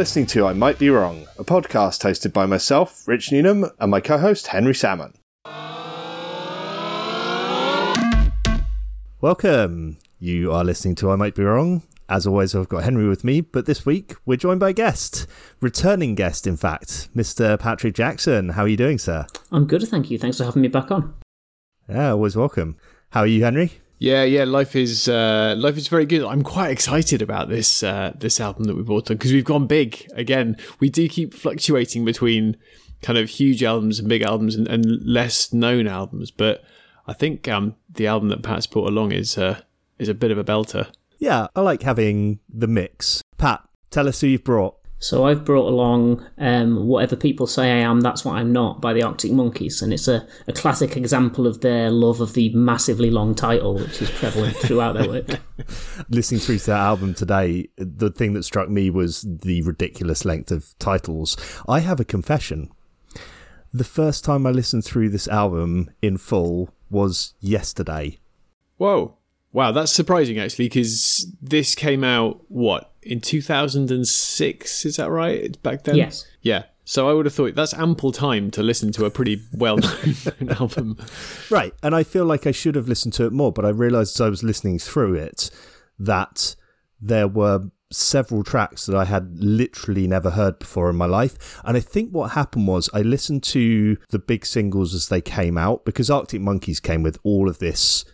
listening to I Might Be Wrong, a podcast hosted by myself, Rich Newnham, and my co host, Henry Salmon. Welcome. You are listening to I Might Be Wrong. As always, I've got Henry with me, but this week we're joined by a guest, returning guest, in fact, Mr. Patrick Jackson. How are you doing, sir? I'm good, thank you. Thanks for having me back on. Yeah, always welcome. How are you, Henry? Yeah, yeah, life is uh, life is very good. I'm quite excited about this uh, this album that we brought on because we've gone big again. We do keep fluctuating between kind of huge albums and big albums and, and less known albums, but I think um, the album that Pat's brought along is uh, is a bit of a belter. Yeah, I like having the mix. Pat, tell us who you've brought. So I've brought along um, Whatever People Say I Am, That's What I'm Not by the Arctic Monkeys. And it's a, a classic example of their love of the massively long title, which is prevalent throughout their work. Listening through to that album today, the thing that struck me was the ridiculous length of titles. I have a confession. The first time I listened through this album in full was yesterday. Whoa. Wow, that's surprising actually, because this came out, what, in 2006? Is that right? It's back then? Yes. Yeah. So I would have thought that's ample time to listen to a pretty well known album. Right. And I feel like I should have listened to it more, but I realized as I was listening through it that there were several tracks that I had literally never heard before in my life. And I think what happened was I listened to the big singles as they came out because Arctic Monkeys came with all of this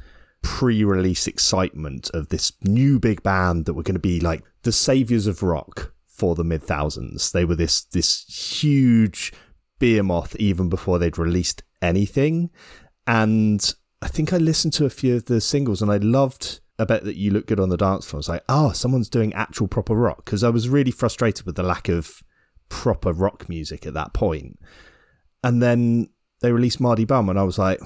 pre release excitement of this new big band that were going to be like the saviors of rock for the mid thousands. They were this, this huge behemoth even before they'd released anything. And I think I listened to a few of the singles and I loved I bet that you look good on the dance floor. It's like, oh, someone's doing actual proper rock. Because I was really frustrated with the lack of proper rock music at that point. And then they released Mardy Bum, and I was like,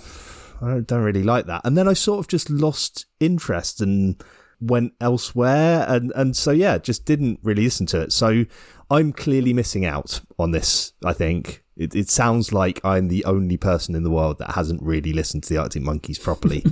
I don't really like that. And then I sort of just lost interest and went elsewhere. And, and so, yeah, just didn't really listen to it. So I'm clearly missing out on this, I think. It, it sounds like I'm the only person in the world that hasn't really listened to the Arctic Monkeys properly.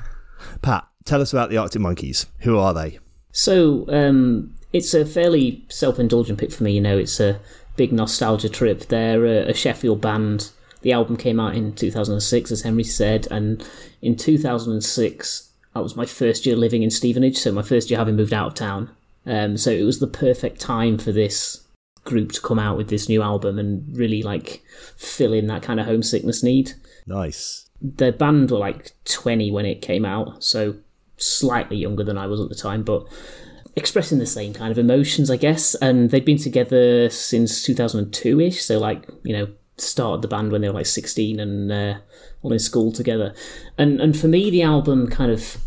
Pat, tell us about the Arctic Monkeys. Who are they? So um, it's a fairly self-indulgent pick for me. You know, it's a big nostalgia trip. They're a, a Sheffield band. The album came out in 2006, as Henry said, and in 2006, that was my first year living in Stevenage. So my first year having moved out of town. Um, so it was the perfect time for this group to come out with this new album and really like fill in that kind of homesickness need. Nice. The band were like 20 when it came out, so slightly younger than I was at the time, but expressing the same kind of emotions, I guess. And they'd been together since 2002 ish, so like, you know, started the band when they were like 16 and uh, all in school together. And and for me, the album kind of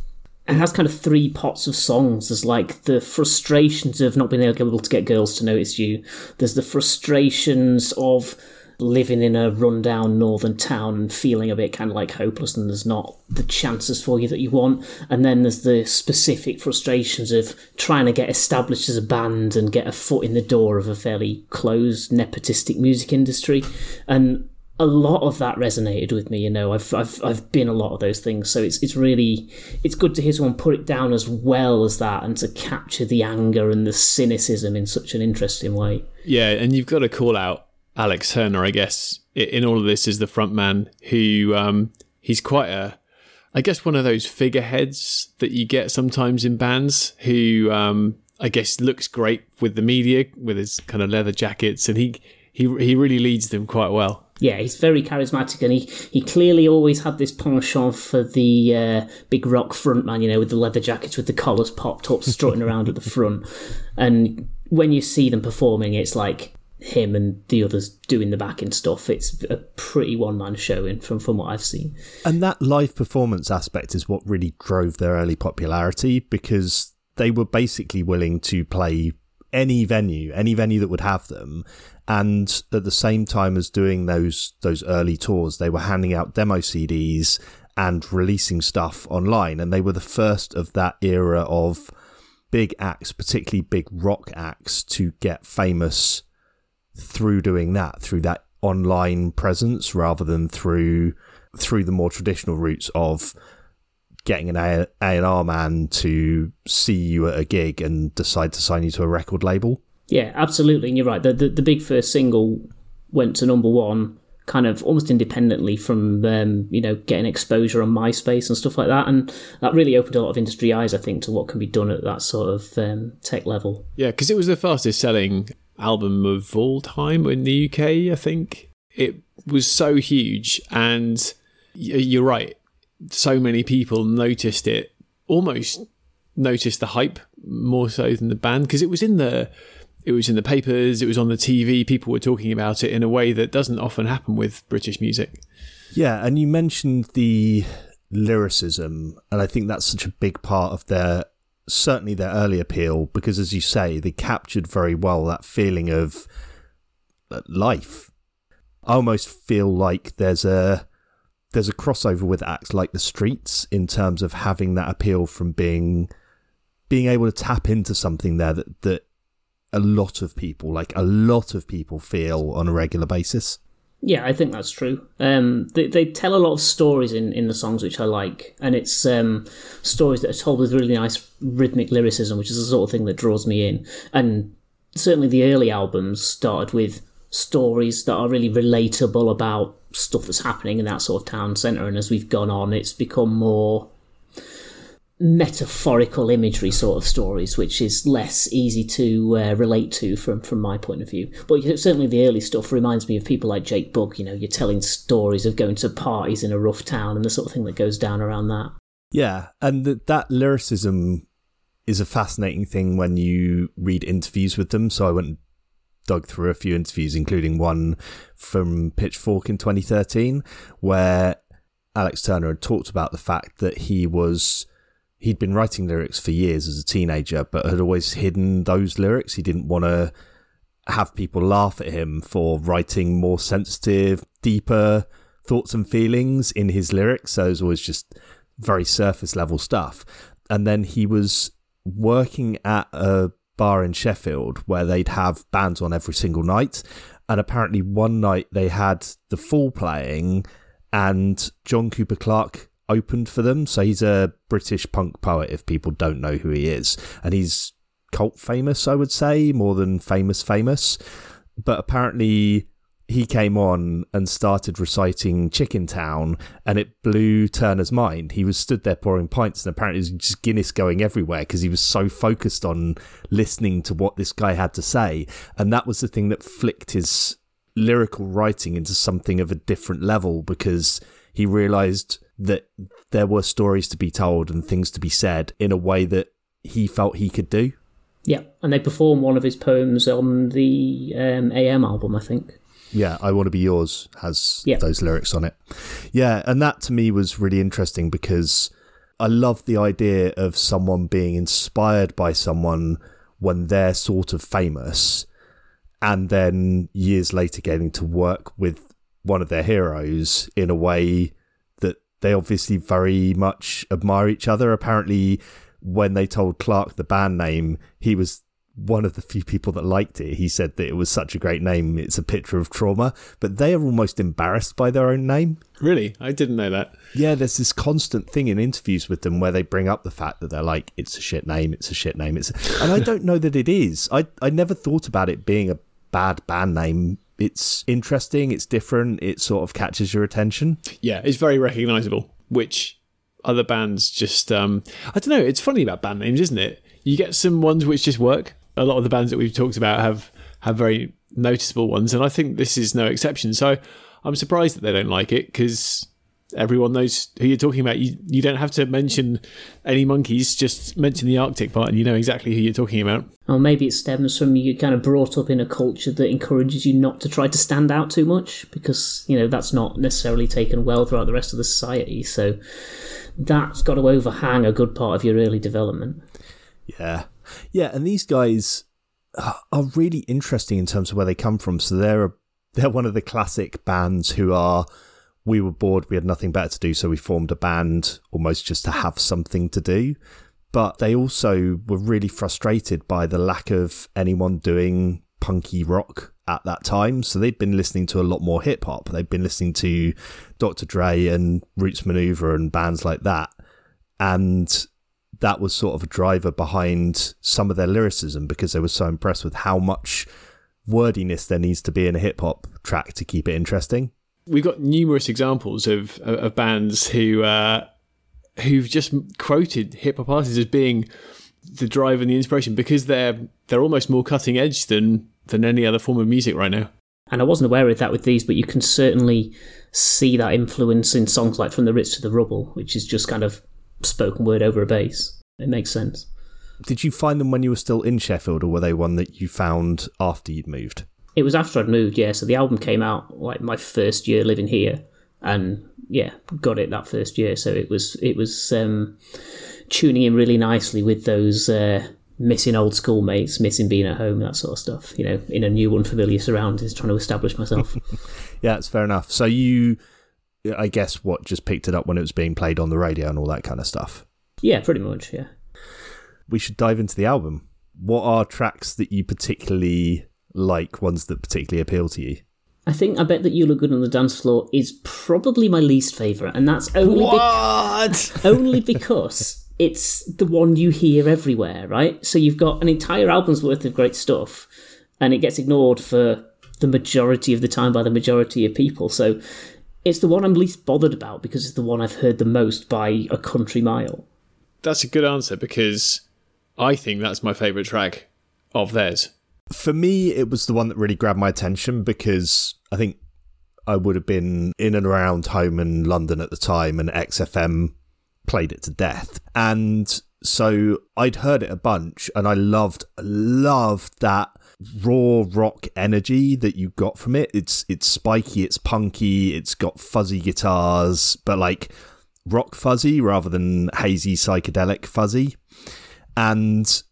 it has kind of three pots of songs. There's like the frustrations of not being able to get girls to notice you. There's the frustrations of living in a rundown northern town and feeling a bit kind of like hopeless and there's not the chances for you that you want. And then there's the specific frustrations of trying to get established as a band and get a foot in the door of a fairly closed nepotistic music industry. And a lot of that resonated with me. You know, I've I've I've been a lot of those things, so it's it's really it's good to hear someone put it down as well as that, and to capture the anger and the cynicism in such an interesting way. Yeah, and you've got to call out Alex Turner, I guess, in all of this is the front man who um, he's quite a, I guess, one of those figureheads that you get sometimes in bands who um, I guess looks great with the media with his kind of leather jackets, and he he he really leads them quite well. Yeah, he's very charismatic, and he, he clearly always had this penchant for the uh, big rock frontman, you know, with the leather jackets with the collars popped up, strutting around at the front. And when you see them performing, it's like him and the others doing the backing stuff. It's a pretty one man show in from, from what I've seen. And that live performance aspect is what really drove their early popularity because they were basically willing to play any venue, any venue that would have them. And at the same time as doing those those early tours, they were handing out demo CDs and releasing stuff online. And they were the first of that era of big acts, particularly big rock acts, to get famous through doing that, through that online presence rather than through through the more traditional routes of getting an A and R man to see you at a gig and decide to sign you to a record label. Yeah, absolutely. And you're right. The, the, the big first single went to number one kind of almost independently from um, you know getting exposure on MySpace and stuff like that, and that really opened a lot of industry eyes, I think, to what can be done at that sort of um, tech level. Yeah, because it was the fastest selling album of all time in the UK. I think it was so huge, and you're right. So many people noticed it, almost noticed the hype more so than the band because it was in the it was in the papers, it was on the TV, people were talking about it in a way that doesn't often happen with British music. Yeah, and you mentioned the lyricism, and I think that's such a big part of their certainly their early appeal because as you say, they captured very well that feeling of uh, life. I almost feel like there's a there's a crossover with acts like the streets in terms of having that appeal from being being able to tap into something there that that a lot of people, like a lot of people, feel on a regular basis. Yeah, I think that's true. Um, they, they tell a lot of stories in, in the songs which I like, and it's um, stories that are told with really nice rhythmic lyricism, which is the sort of thing that draws me in. And certainly the early albums started with stories that are really relatable about stuff that's happening in that sort of town centre, and as we've gone on, it's become more metaphorical imagery sort of stories, which is less easy to uh, relate to from from my point of view. But certainly the early stuff reminds me of people like Jake Bugg. You know, you're telling stories of going to parties in a rough town and the sort of thing that goes down around that. Yeah, and th- that lyricism is a fascinating thing when you read interviews with them. So I went and dug through a few interviews, including one from Pitchfork in 2013, where Alex Turner had talked about the fact that he was he'd been writing lyrics for years as a teenager, but had always hidden those lyrics. He didn't want to have people laugh at him for writing more sensitive, deeper thoughts and feelings in his lyrics. So it was always just very surface level stuff. And then he was working at a bar in Sheffield where they'd have bands on every single night. And apparently, one night they had the Fall playing, and John Cooper Clarke opened for them. So he's a British punk poet, if people don't know who he is. And he's cult famous, I would say, more than famous, famous. But apparently he came on and started reciting Chicken Town, and it blew Turner's mind. He was stood there pouring pints, and apparently it was just Guinness going everywhere because he was so focused on listening to what this guy had to say. And that was the thing that flicked his lyrical writing into something of a different level because he realized that there were stories to be told and things to be said in a way that he felt he could do. Yeah, and they perform one of his poems on the um, AM album, I think. Yeah, I Want to Be Yours has yeah. those lyrics on it. Yeah, and that to me was really interesting because I love the idea of someone being inspired by someone when they're sort of famous and then years later getting to work with one of their heroes in a way they obviously very much admire each other. Apparently, when they told Clarke the band name, he was one of the few people that liked it. He said that it was such a great name. It's a picture of trauma, but they are almost embarrassed by their own name. Really? I didn't know that. Yeah, there's this constant thing in interviews with them where they bring up the fact that they're like, it's a shit name, it's a shit name. It's, and I don't know that it is. I, I never thought about it being a bad band name it's interesting, it's different, it sort of catches your attention. Yeah, it's very recognizable, which other bands just um I don't know, it's funny about band names, isn't it? You get some ones which just work. A lot of the bands that we've talked about have have very noticeable ones and I think this is no exception. So I'm surprised that they don't like it because everyone knows who you're talking about. You you don't have to mention any monkeys, just mention the Arctic part, and you know exactly who you're talking about. Or maybe it stems from you kind of brought up in a culture that encourages you not to try to stand out too much, because you know that's not necessarily taken well throughout the rest of the society. So that's got to overhang a good part of your early development. Yeah, yeah, and these guys are really interesting in terms of where they come from. So they're they're one of the classic bands who are we were bored, we had nothing better to do, so we formed a band almost just to have something to do. But they also were really frustrated by the lack of anyone doing punky rock at that time. So they'd been listening to a lot more hip hop. They'd been listening to Dr. Dre and Roots Manuva and bands like that. And that was sort of a driver behind some of their lyricism because they were so impressed with how much wordiness there needs to be in a hip hop track to keep it interesting. We've got numerous examples of of bands who uh, who've just quoted hip hop artists as being the drive and the inspiration because they're they're almost more cutting edge than than any other form of music right now. And I wasn't aware of that with these, but you can certainly see that influence in songs like From the Ritz to the Rubble, which is just kind of spoken word over a bass. It makes sense. Did you find them when you were still in Sheffield, or were they one that you found after you'd moved? It was after I'd moved, yeah. So the album came out like my first year living here, and yeah, got it that first year. So it was it was um, tuning in really nicely with those uh, missing old schoolmates, missing being at home, that sort of stuff. You know, in a new unfamiliar surroundings, trying to establish myself. yeah, it's fair enough. So you, I guess, what just picked it up when it was being played on the radio and all that kind of stuff. Yeah, pretty much. Yeah. We should dive into the album. What are tracks that you particularly like? Ones that particularly appeal to you? I think I bet that you look good on the dance floor is probably my least favorite, and that's only what? Be- only because it's the one you hear everywhere, right? So you've got an entire album's worth of great stuff, and it gets ignored for the majority of the time by the majority of people. So it's the one I'm least bothered about because it's the one I've heard the most by a country mile. That's a good answer because I think that's my favourite track of theirs. For me, it was the one that really grabbed my attention because I think I would have been in and around home in London at the time, and XFM played it to death. And so I'd heard it a bunch, and I loved, loved that raw rock energy that you got from it. It's it's spiky, it's punky, it's got fuzzy guitars, but like rock fuzzy rather than hazy psychedelic fuzzy. And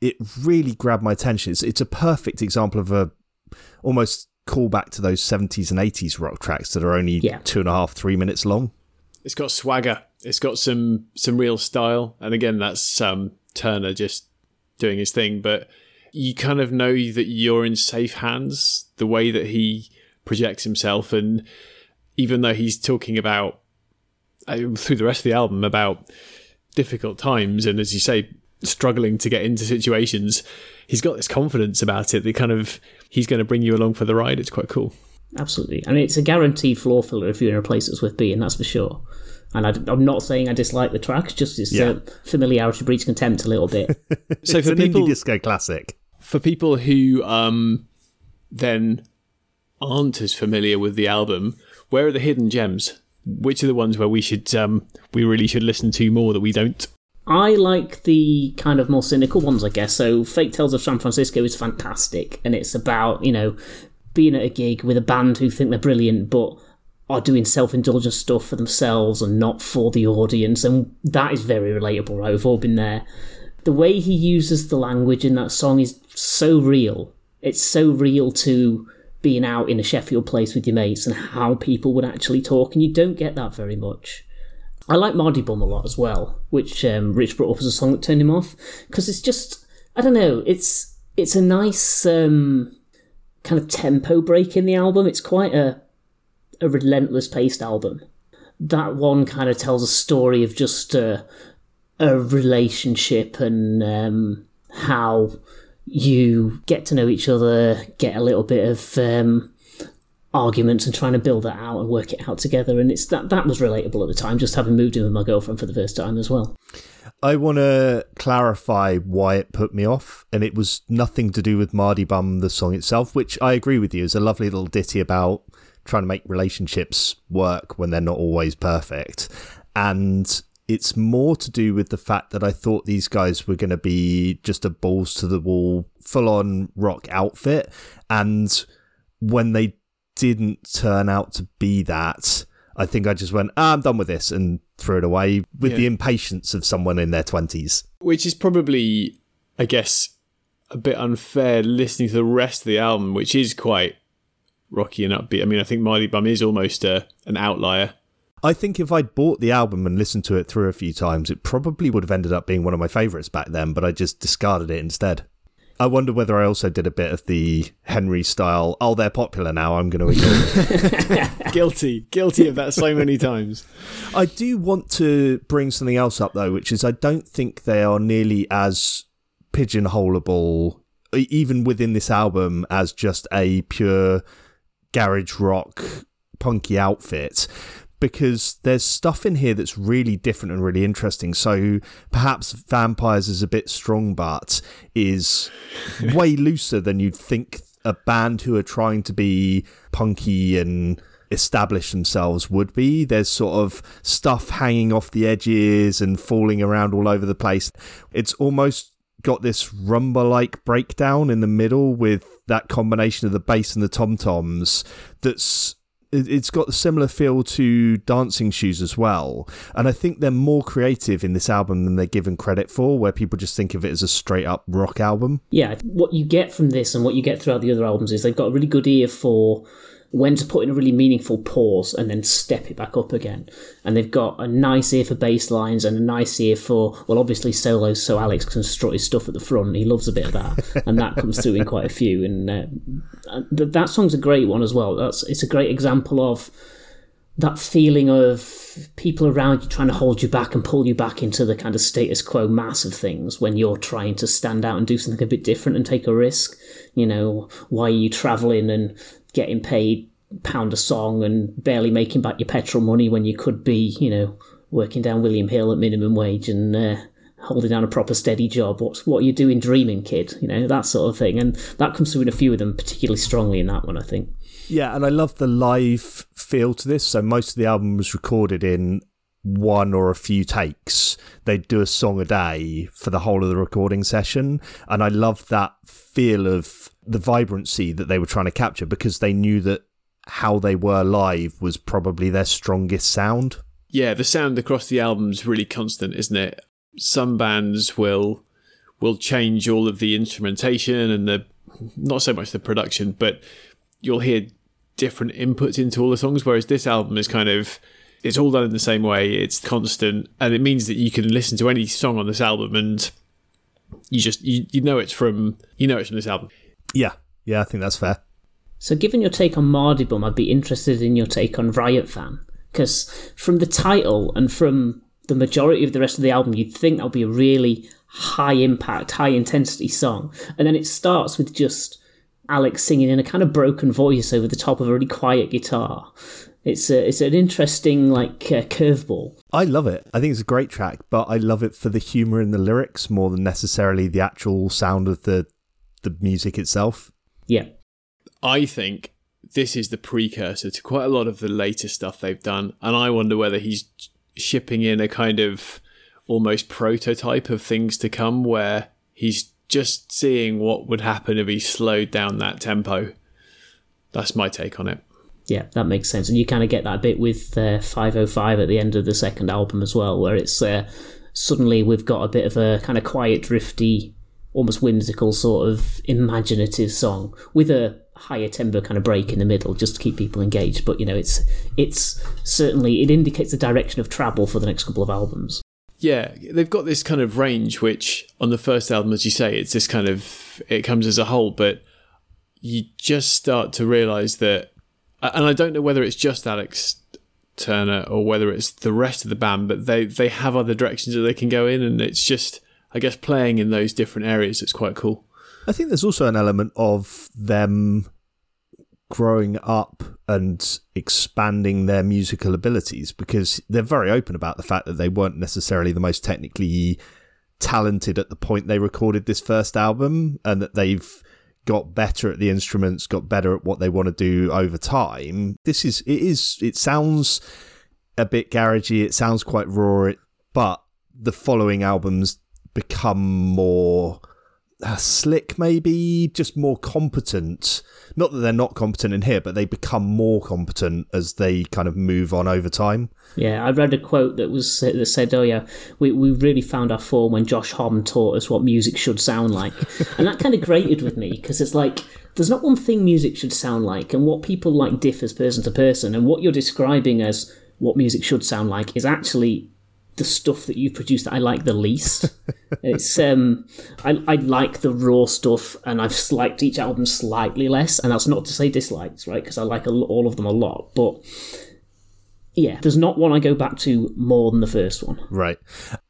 it really grabbed my attention. It's it's a perfect example of a almost callback to those 70s and 80s rock tracks that are only Yeah. two and a half, three minutes long. It's got swagger. It's got some some real style, and again, that's um, Turner just doing his thing. But you kind of know that you're in safe hands. The way that he projects himself, and even though he's talking about uh, through the rest of the album about difficult times, and as you say, struggling to get into situations, he's got this confidence about it. That kind of he's going to bring you along for the ride. It's quite cool. Absolutely. I mean, it's a guaranteed floor filler if you're in a place that's worth being, that's for sure. And I, am not saying I dislike the tracks, just it's Yeah. uh, familiarity breeds contempt a little bit. So It's for an people, indie disco classic. for people who um, then aren't as familiar with the album, where are the hidden gems? Which are the ones where we should um, we really should listen to more that we don't? I like the kind of more cynical ones, I guess. So, Fake Tales of San Francisco is fantastic, and it's about, you know, being at a gig with a band who think they're brilliant, but are doing self indulgent stuff for themselves and not for the audience. And that is very relatable, right? We've all been there. The way he uses the language in that song is so real. It's so real to being out in a Sheffield place with your mates and how people would actually talk, and you don't get that very much. I like Mardy Bum a lot as well, which um, Rich brought up as a song that turned him off because it's just I don't know. It's it's a nice um, kind of tempo break in the album. It's quite a a relentless paced album. That one kind of tells a story of just a, a relationship and um, how you get to know each other, get a little bit of um, arguments and trying to build that out and work it out together. And it's that that was relatable at the time, just having moved in with my girlfriend for the first time as well. I want to clarify why it put me off, and it was nothing to do with Mardy Bum, the song itself, which I agree with you is a lovely little ditty about trying to make relationships work when they're not always perfect. And it's more to do with the fact that I thought these guys were going to be just a balls to the wall, full on rock outfit. And when they didn't turn out to be that, I think I just went, ah, I'm done with this and threw it away with the impatience of someone in their 20s. Which is probably, I guess, a bit unfair listening to the rest of the album, which is quite rocky and upbeat. I mean, I think Mardy Bum is almost a, an outlier. I think if I'd bought the album and listened to it through a few times, it probably would have ended up being one of my favourites back then, but I just discarded it instead. I wonder whether I also did a bit of the Henry style. Oh, they're popular now. I'm going to ignore guilty, guilty of that so many times. I do want to bring something else up though, which is I don't think they are nearly as pigeonholable, e- even within this album, as just a pure garage rock punky outfit because there's stuff in here that's really different and really interesting. So perhaps Vampires is a bit strong, but is way looser than you'd think a band who are trying to be punky and establish themselves would be. There's sort of stuff hanging off the edges and falling around all over the place. It's almost got this rumba like breakdown in the middle with that combination of the bass and the tom toms that's it's got a similar feel to Dancing Shoes as well. And I think they're more creative in this album than they're given credit for, where people just think of it as a straight up rock album. Yeah, what you get from this and what you get throughout the other albums is they've got a really good ear for when to put in a really meaningful pause and then step it back up again. And they've got a nice ear for bass lines and a nice ear for, well, obviously solos, so Alex can strut his stuff at the front. He loves a bit of that. and that comes through in quite a few. And uh, that song's a great one as well. That's It's a great example of that feeling of people around you trying to hold you back and pull you back into the kind of status quo mass of things when you're trying to stand out and do something a bit different and take a risk. You know, why are you traveling and getting paid pound a song and barely making back your petrol money when you could be, you know, working down William Hill at minimum wage and uh, holding down a proper steady job. What's what are you doing dreaming, kid? You know, that sort of thing. And that comes through in a few of them, particularly strongly in that one, I think. Yeah, and I love the live feel to this. So most of the album was recorded in one or a few takes. They'd do a song a day for the whole of the recording session. And I love that feel of the vibrancy that they were trying to capture because they knew that how they were live was probably their strongest sound. Yeah, the sound across the album's really constant, isn't it? Some bands will will change all of the instrumentation and the not so much the production, but you'll hear different inputs into all the songs whereas this album is kind of it's all done in the same way, it's constant and it means that you can listen to any song on this album and you just you, you know it's from you know it's from this album. Yeah, yeah, I think that's fair. So, given your take on Mardy Bum, I'd be interested in your take on Riot Van. Because from the title and from the majority of the rest of the album, you'd think that would be a really high impact, high intensity song. And then it starts with just Alex singing in a kind of broken voice over the top of a really quiet guitar. It's a, it's an interesting like uh, curveball. I love it. I think it's a great track, but I love it for the humor in the lyrics more than necessarily the actual sound of the the music itself. Yeah. I think this is the precursor to quite a lot of the later stuff they've done, and I wonder whether he's shipping in a kind of almost prototype of things to come where he's just seeing what would happen if he slowed down that tempo. That's my take on it. Yeah, that makes sense. And you kind of get that bit with uh, 505 at the end of the second album as well, where it's uh, suddenly we've got a bit of a kind of quiet, drifty, almost whimsical sort of imaginative song with a higher timbre kind of break in the middle just to keep people engaged. But you know, it's it's certainly it indicates the direction of travel for the next couple of albums. Yeah, they've got this kind of range, which on the first album, as you say, it's this kind of it comes as a whole, but you just start to realise that, and I don't know whether it's just Alex Turner or whether it's the rest of the band, but they they have other directions that they can go in, and it's just I guess playing in those different areas. It's quite cool. I think there's also an element of them growing up and expanding their musical abilities because they're very open about the fact that they weren't necessarily the most technically talented at the point they recorded this first album and that they've got better at the instruments, got better at what they want to do over time. This is it is it sounds a bit garagey, it sounds quite raw, but the following albums become more uh, slick, maybe just more competent. Not that they're not competent in here, but they become more competent as they kind of move on over time. Yeah, I read a quote that was that said, "Oh yeah, we we really found our form when Josh Homme taught us what music should sound like," and that kind of grated with me because it's like there's not one thing music should sound like, and what people like differs person to person, and what you're describing as what music should sound like is actually the stuff that you produce that I like the least. it's um, I I like the raw stuff, and I've liked each album slightly less, and that's not to say dislikes, right? Because I like a, all of them a lot, but yeah, there's not one I go back to more than the first one. Right.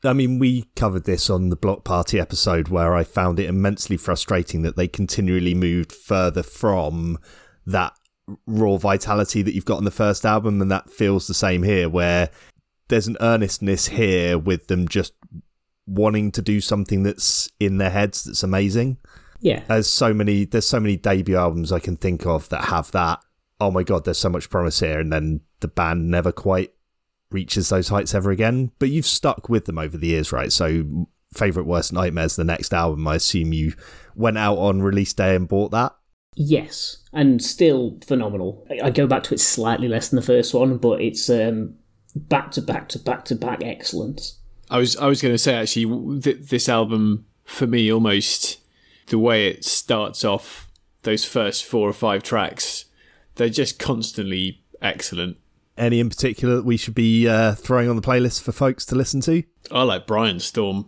I mean, we covered this on the Block Party episode where I found it immensely frustrating that they continually moved further from that raw vitality that you've got on the first album, and that feels the same here, where there's an earnestness here with them just wanting to do something that's in their heads that's amazing. Yeah. There's so many there's so many debut albums I can think of that have that. Oh my god, there's so much promise here and then the band never quite reaches those heights ever again. But you've stuck with them over the years, right? So favorite worst nightmares the next album I assume you went out on release day and bought that. Yes, and still phenomenal. I go back to it slightly less than the first one, but it's um, back to back to back to back excellence. I was I was going to say actually th- this album for me almost the way it starts off those first four or five tracks they're just constantly excellent. Any in particular that we should be uh, throwing on the playlist for folks to listen to? I like Brianstorm.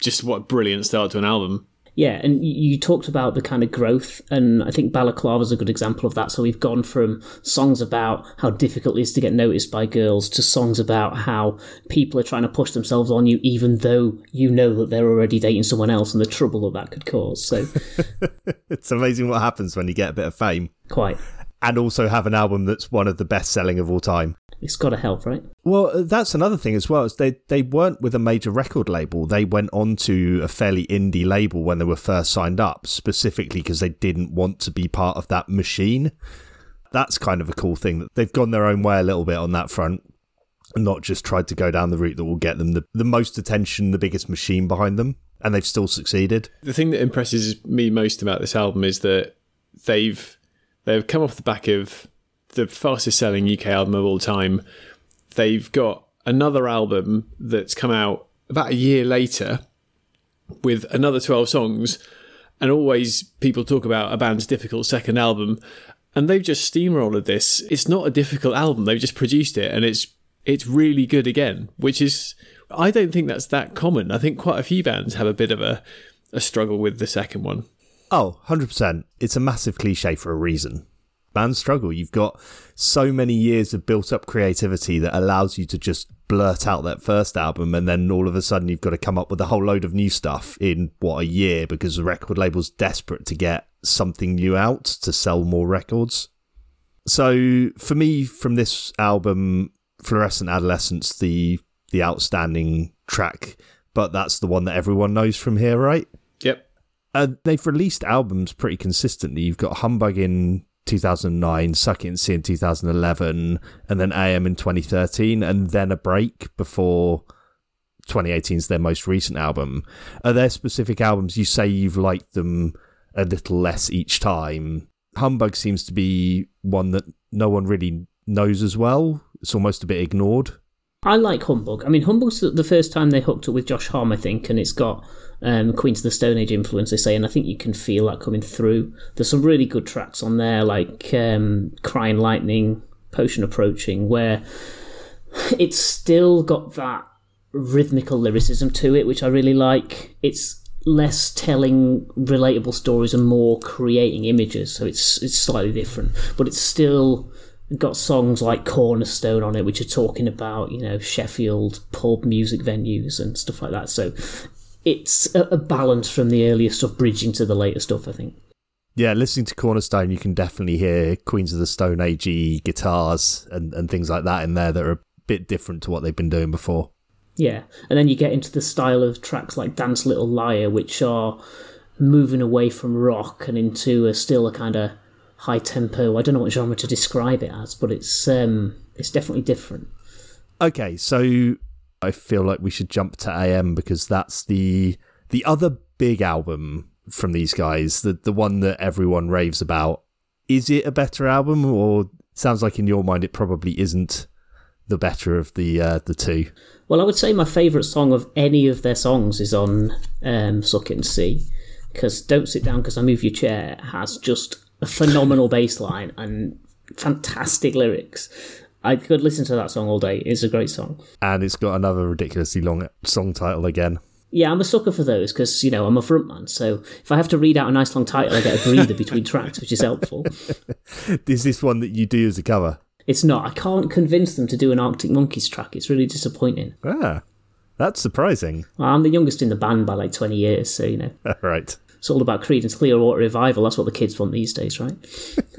Just what a brilliant start to an album. Yeah, and you talked about the kind of growth, and I think Balaclava is a good example of that. So we've gone from songs about how difficult it is to get noticed by girls to songs about how people are trying to push themselves on you, even though you know that they're already dating someone else and the trouble that that could cause. So it's amazing what happens when you get a bit of fame. Quite. And also have an album that's one of the best selling of all time. It's got to help, right? Well, uh, that's another thing as well. Is they they weren't with a major record label. They went on to a fairly indie label when they were first signed up, specifically because they didn't want to be part of that machine. That's kind of a cool thing that they've gone their own way a little bit on that front, and not just tried to go down the route that will get them the, the most attention, the biggest machine behind them, and they've still succeeded. The thing that impresses me most about this album is that they've they've come off the back of the fastest selling UK album of all time. They've got another album that's come out about a year later with another 12 songs. And always people talk about a band's difficult second album. And they've just steamrolled this. It's not a difficult album. They've just produced it and it's it's really good again, which is I don't think that's that common. I think quite a few bands have a bit of a, a struggle with the second one. Oh, 100%. It's a massive cliche for a reason band struggle. You've got so many years of built up creativity that allows you to just blurt out that first album and then all of a sudden you've got to come up with a whole load of new stuff in what a year because the record label's desperate to get something new out to sell more records. So for me from this album Fluorescent Adolescent the the outstanding track but that's the one that everyone knows from here right? Yep. Uh, they've released albums pretty consistently. You've got Humbug in 2009, Suck It and See in 2011, and then AM in 2013, and then a break before 2018 is their most recent album. Are there specific albums you say you've liked them a little less each time? Humbug seems to be one that no one really knows as well. It's almost a bit ignored. I like Humbug. I mean, Humbug's the first time they hooked up with Josh Homme, I think, and it's got um, Queens of the Stone Age influence, they say, and I think you can feel that coming through. There's some really good tracks on there, like um, Crying Lightning, Potion Approaching, where it's still got that rhythmical lyricism to it, which I really like. It's less telling relatable stories and more creating images, so it's it's slightly different, but it's still got songs like Cornerstone on it, which are talking about you know Sheffield pub music venues and stuff like that. So it's a, a balance from the earlier stuff bridging to the later stuff. I think. Yeah, listening to Cornerstone, you can definitely hear Queens of the Stone Age guitars and, and things like that in there that are a bit different to what they've been doing before. Yeah, and then you get into the style of tracks like Dance Little Liar, which are moving away from rock and into a still a kind of high tempo. I don't know what genre to describe it as, but it's um, it's definitely different. Okay, so I feel like we should jump to AM because that's the the other big album from these guys, the the one that everyone raves about. Is it a better album, or sounds like in your mind it probably isn't the better of the uh, the two? Well, I would say my favourite song of any of their songs is on um, "Suck It and See," because "Don't Sit Down" because I Move Your Chair has just a phenomenal bass line and fantastic lyrics I could listen to that song all day. It's a great song. And it's got another ridiculously long song title again. Yeah, I'm a sucker for those because, you know, I'm a frontman. So if I have to read out a nice long title, I get a breather between tracks, which is helpful. Is this one that you do as a cover? It's not. I can't convince them to do an Arctic Monkeys track. It's really disappointing. Ah, that's surprising. Well, I'm the youngest in the band by like 20 years, so, you know, right. It's all about Creedence Clearwater Revival. That's what the kids want these days, right?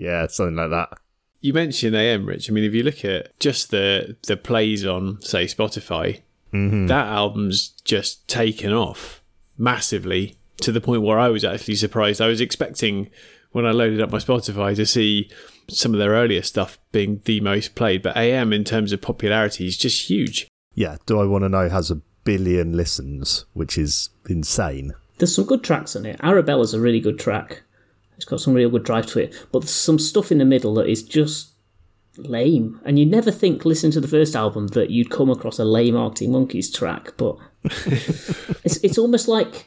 Yeah, something like that. You mentioned AM, Rich. I mean, if you look at just the the plays on, say, Spotify, mm-hmm. that album's just taken off massively to the point where I was actually surprised. I was expecting when I loaded up my Spotify to see some of their earlier stuff being the most played, but AM in terms of popularity is just huge. Yeah, Do I Want to Know has a billion listens, which is insane. There's some good tracks on it. Arabella's a really good track. It's got some real good drive to it. But there's some stuff in the middle that is just lame. And you'd never think, listening to the first album, that you'd come across a lame Arctic Monkeys track. But it's, it's almost like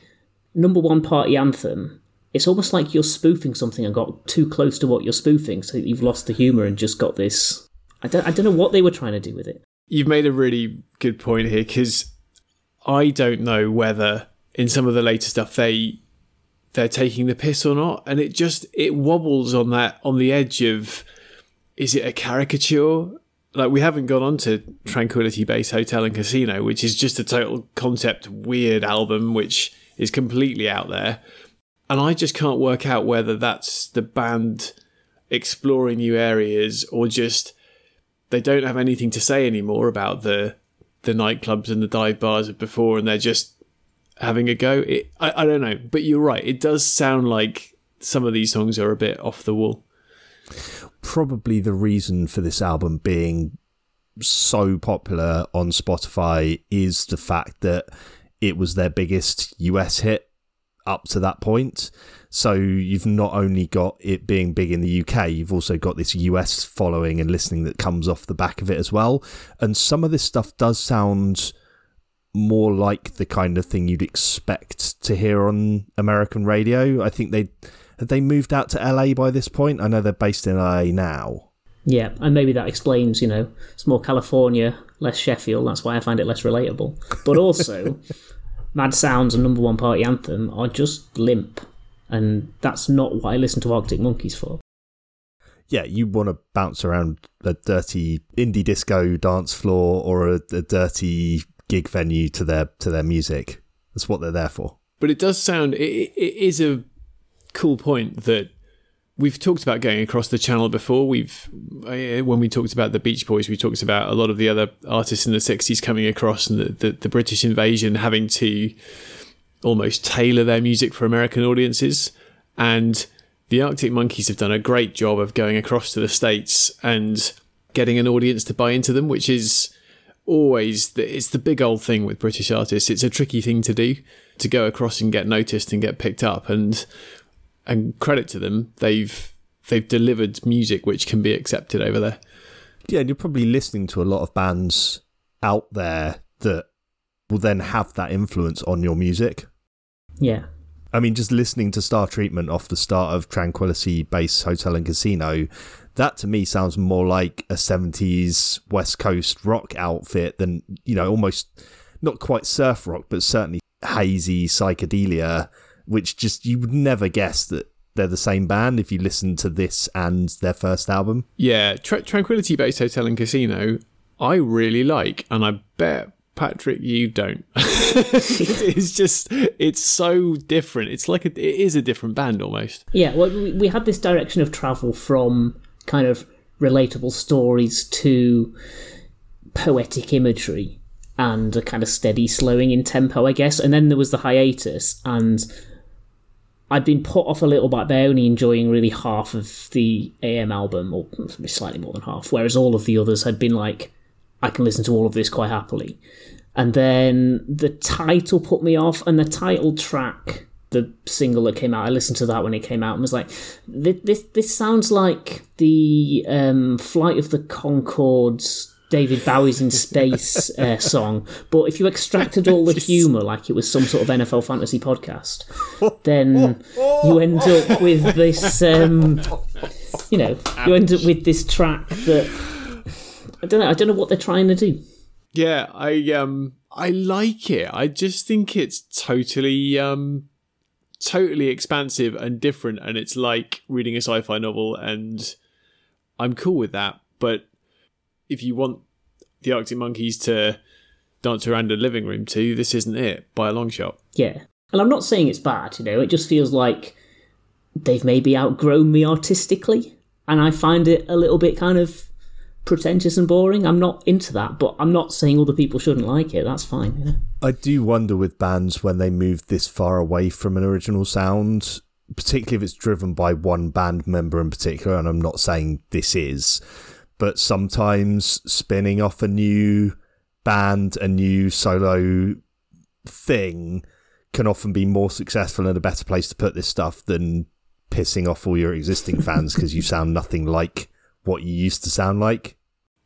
number one party anthem. It's almost like you're spoofing something and got too close to what you're spoofing, so you've lost the humour and just got this. I don't, I don't know what they were trying to do with it. You've made a really good point here because I don't know whether in some of the later stuff they they're taking the piss or not, and it just it wobbles on that on the edge of is it a caricature? Like we haven't gone on to Tranquility Base Hotel and Casino, which is just a total concept weird album, which is completely out there, and I just can't work out whether that's the band exploring new areas or just they don't have anything to say anymore about the the nightclubs and the dive bars of before, and they're just having a go. It, I, I don't know, but you're right. It does sound like some of these songs are a bit off the wall. Probably the reason for this album being so popular on Spotify is the fact that it was their biggest US hit up to that point. So you've not only got it being big in the UK, you've also got this US following and listening that comes off the back of it as well. And some of this stuff does sound more like the kind of thing you'd expect to hear on American radio. I think they had they moved out to LA by this point. I know they're based in LA now. Yeah, and maybe that explains, you know, it's more California, less Sheffield. That's why I find it less relatable. But also, Mad Sounds and Number One Party Anthem are just limp. And that's not what I listen to Arctic Monkeys for. Yeah, you want to bounce around a dirty indie disco dance floor or a, a dirty gig venue to their to their music. That's what they're there for. But it does sound. It, it is a cool point that we've talked about going across the channel before. We've uh, when we talked about the Beach Boys, we talked about a lot of the other artists in the '60s coming across and the, the, the British invasion having to almost tailor their music for American audiences. And the Arctic Monkeys have done a great job of going across to the States and getting an audience to buy into them, which is always the, it's the big old thing with British artists. It's a tricky thing to do to go across and get noticed and get picked up. And and credit to them, they've they've delivered music which can be accepted over there. Yeah, and you're probably listening to a lot of bands out there that will then have that influence on your music. Yeah. I mean, just listening to Star Treatment off the start of Tranquility Base Hotel and Casino, that to me sounds more like a 70s West Coast rock outfit than, you know, almost not quite surf rock, but certainly hazy psychedelia, which just you would never guess that they're the same band if you listen to this and their first album. Yeah, Tra- Tranquility Base Hotel and Casino, I really like, and I bet Patrick, you don't. it's just, it's so different. It's like a, it is a different band almost. Yeah, well, we, we had this direction of travel from kind of relatable stories to poetic imagery and a kind of steady slowing in tempo, I guess. And then there was the hiatus, and I'd been put off a little bit by only enjoying really half of the AM album, or slightly more than half, whereas all of the others had been like, I can listen to all of this quite happily. And then the title put me off, and the title track, the single that came out, I listened to that when it came out and was like, this this, this sounds like the um, Flight of the Conchords. David Bowie's in Space uh, song, but if you extracted all the humour like it was some sort of NFL fantasy podcast, then you end up with this. Um, you know, you end up with this track that I don't know. I don't know what they're trying to do. Yeah, I um I like it. I just think it's totally um totally expansive and different and it's like reading a sci-fi novel and I'm cool with that. But if you want the Arctic Monkeys to dance around a living room too, this isn't it by a long shot. Yeah. And I'm not saying it's bad, you know, it just feels like they've maybe outgrown me artistically. And I find it a little bit kind of pretentious and boring. I'm not into that, but I'm not saying other people shouldn't like it. That's fine, you know. I do wonder with bands when they move this far away from an original sound, particularly if it's driven by one band member in particular, and I'm not saying this is, but sometimes spinning off a new band, a new solo thing can often be more successful and a better place to put this stuff than pissing off all your existing fans because you sound nothing like what you used to sound like.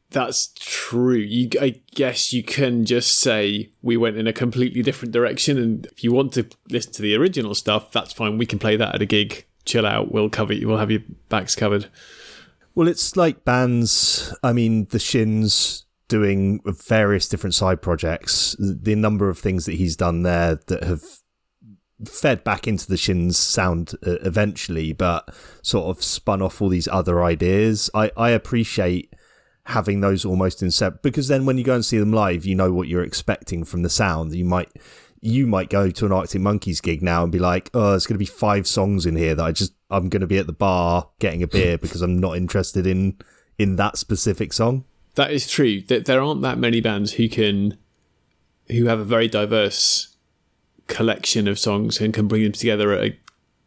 That's true. You, I guess you can just say we went in a completely different direction, and if you want to listen to the original stuff, that's fine. We can play that at a gig. Chill out. We'll cover you. We'll have your backs covered. Well, it's like bands. I mean, the Shins doing various different side projects. The number of things that he's done there that have fed back into the Shins sound uh, eventually, but sort of spun off all these other ideas. I, I appreciate having those almost in set because then when you go and see them live, you know what you're expecting from the sound. You might you might go to an Arctic Monkeys gig now and be like, oh, there's going to be five songs in here that I just I'm going to be at the bar getting a beer because I'm not interested in in that specific song. That is true. That there aren't that many bands who can who have a very diverse collection of songs and can bring them together at a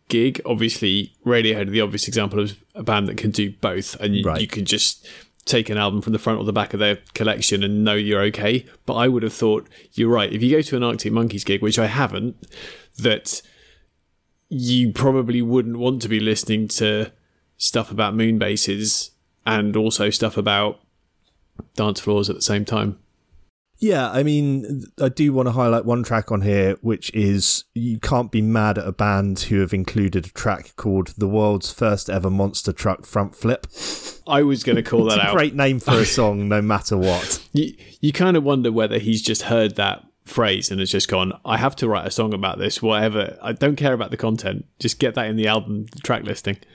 gig. Obviously, Radiohead are the obvious example of a band that can do both, and you, Right. you can just take an album from the front or the back of their collection and know you're okay. But I would have thought you're right. If you go to an Arctic Monkeys gig, which I haven't, that you probably wouldn't want to be listening to stuff about moon bases and also stuff about dance floors at the same time. Yeah, I mean, I do want to highlight one track on here, which is you can't be mad at a band who have included a track called "The World's First Ever Monster Truck Front Flip." I was going to call that out. Great name for a song, no matter what. You, you kind of wonder whether he's just heard that phrase and has just gone, I have to write a song about this, whatever. I don't care about the content. Just get that in the album track listing.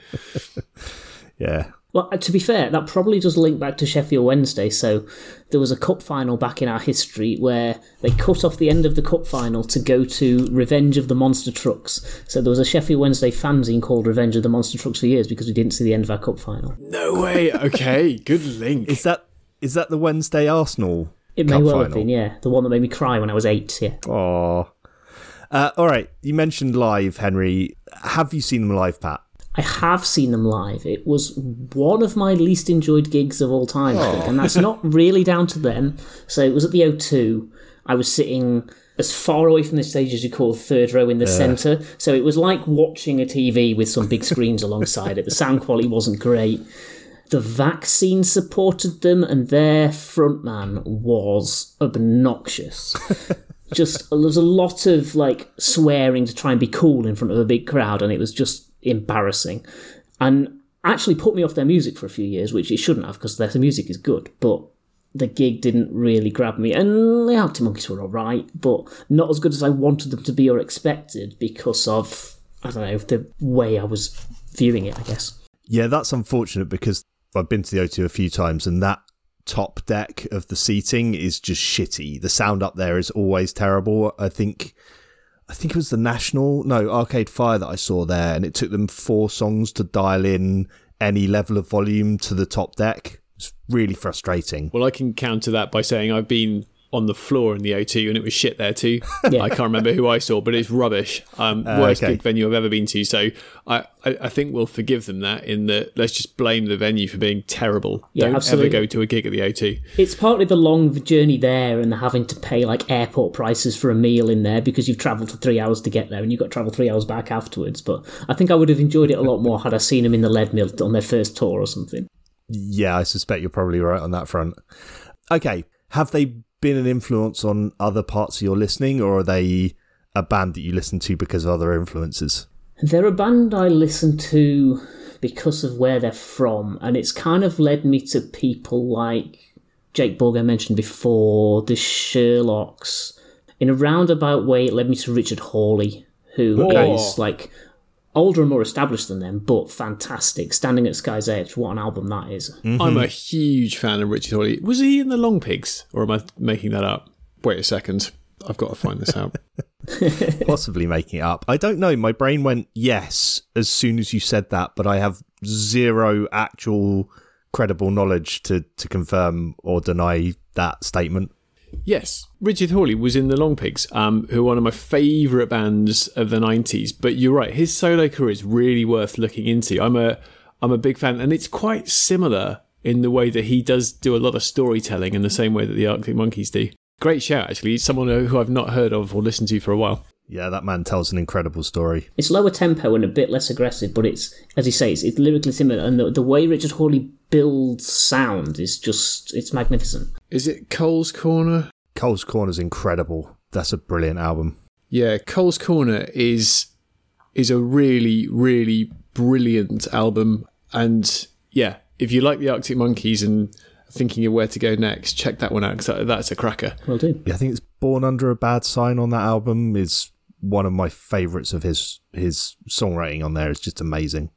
Yeah, Well, uh, to be fair, that probably does link back to Sheffield Wednesday. So there was a cup final back in our history where they cut off the end of the cup final to go to Revenge of the Monster Trucks. So there was a Sheffield Wednesday fanzine called Revenge of the Monster Trucks for years because we didn't see the end of our cup final. No way. Okay, good link. is that is that the Wednesday Arsenal? It may Cup well have been, yeah. The one that made me cry when I was eight, yeah. Oh, uh, all right. You mentioned live, Henry. Have you seen them live, Pat? I have seen them live. It was one of my least enjoyed gigs of all time, I think, and that's not oh. really down to them. So it was at the O2. I was sitting as far away from the stage as you call third row in the centre. So it was like watching a TV with some big screens alongside it. The sound quality wasn't great. The Vaccines supported them, and their frontman was obnoxious. just there was a lot of like swearing to try and be cool in front of a big crowd, and it was just embarrassing. And actually put me off their music for a few years, which it shouldn't have because their music is good, but the gig didn't really grab me. And the Arctic Monkeys were alright, but not as good as I wanted them to be or expected because of I don't know the way I was viewing it. I guess. Yeah, that's unfortunate because I've been to the O2 a few times and that top deck of the seating is just shitty. The sound up there is always terrible. I think I think it was the National, no, Arcade Fire that I saw there and it took them four songs to dial in any level of volume to the top deck. It's really frustrating. Well, I can counter that by saying I've been on the floor in the O2 and it was shit there too. Yeah. I can't remember who I saw, but it's rubbish. Um, Uh, worst okay. gig venue I've ever been to. So I, I, I think we'll forgive them that in that let's just blame the venue for being terrible. Yeah, Don't absolutely. ever go to a gig at the O2. It's partly the long journey there and having to pay like airport prices for a meal in there because you've travelled for three hours to get there and you've got to travel three hours back afterwards. But I think I would have enjoyed it a lot more had I seen them in the Leadmill on their first tour or something. Yeah, I suspect you're probably right on that front. Okay, have they been an influence on other parts of your listening or are they a band that you listen to because of other influences? They're a band I listen to because of where they're from, and it's kind of led me to people like Jake Bugg I mentioned before, the Sherlocks. In a roundabout way, it led me to Richard Hawley, who Okay. is like older and more established than them, but fantastic. Standing at Sky's Edge, what an album that is. Mm-hmm. I'm a huge fan of Richard Hawley. Was he in the Longpigs, or am I making that up? Wait a second. I've got to find this out. Possibly making it up. I don't know. My brain went yes as soon as you said that, but I have zero actual credible knowledge to, to confirm or deny that statement. Yes, Richard Hawley was in the Longpigs, um, who are one of my favourite bands of the '90s. But you're right, his solo career is really worth looking into. I'm a I'm a big fan, and it's quite similar in the way that he does do a lot of storytelling in the same way that the Arctic Monkeys do. Great shout, actually. Someone who I've not heard of or listened to for a while. Yeah, that man tells an incredible story. It's lower tempo and a bit less aggressive, but it's, as you say, it's, it's lyrically similar, and the, the way Richard Hawley builds sound is just, it's magnificent. Is it Cole's Corner? Cole's Corner's incredible. That's a brilliant album. Yeah, Cole's Corner is is a really, really brilliant album. And yeah, if you like the Arctic Monkeys and thinking of where to go next, check that one out because that's a cracker. Well, do. Yeah, I think it's Born Under a Bad Sign on that album is one of my favourites of his his songwriting on there is just amazing.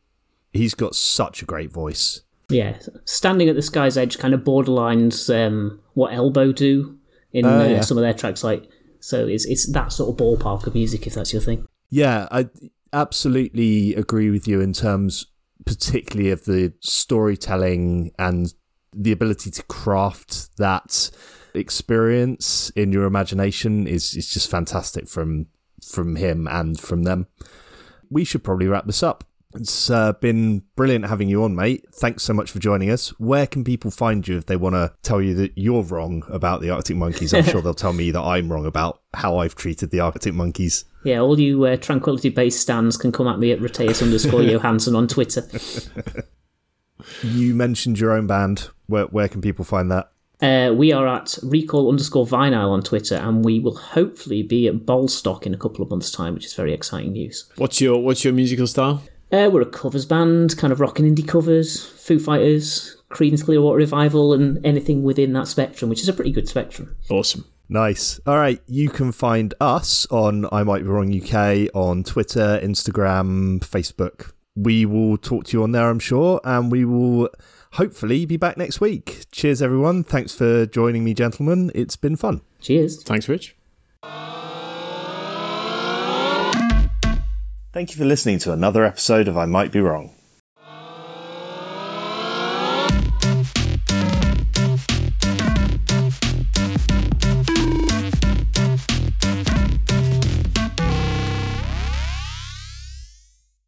He's got such a great voice. Yeah, standing at the sky's edge kind of borderlines um, what Elbow do in Oh, uh, yeah. some of their tracks. Like, so it's it's that sort of ballpark of music, if that's your thing. Yeah, I absolutely agree with you in terms, particularly of the storytelling and the ability to craft that experience in your imagination is is just fantastic from from him and from them. We should probably wrap this up. It's uh, been brilliant having you on, mate. Thanks so much for joining us. Where can people find you if they want to tell you that you're wrong about the Arctic Monkeys? I'm sure they'll tell me that I'm wrong about how I've treated the Arctic Monkeys. Yeah, all you uh, tranquility based stands can come at me at Rateus underscore Johansson on Twitter. You mentioned your own band. Where where can people find that? Uh, we are at recall underscore vinyl on Twitter, and we will hopefully be at Bolstock in a couple of months' time, which is very exciting news. What's your What's your musical style? Uh, we're a covers band, kind of rock and indie covers, Foo Fighters, Creedence Clearwater Revival, and anything within that spectrum, which is a pretty good spectrum. Awesome. Nice. All right, you can find us on I Might Be Wrong UK on Twitter, Instagram, Facebook. We will talk to you on there, I'm sure, and we will hopefully be back next week. Cheers, everyone. Thanks for joining me, gentlemen. It's been fun. Cheers. Thanks, Rich. Thank you for listening to another episode of I Might Be Wrong.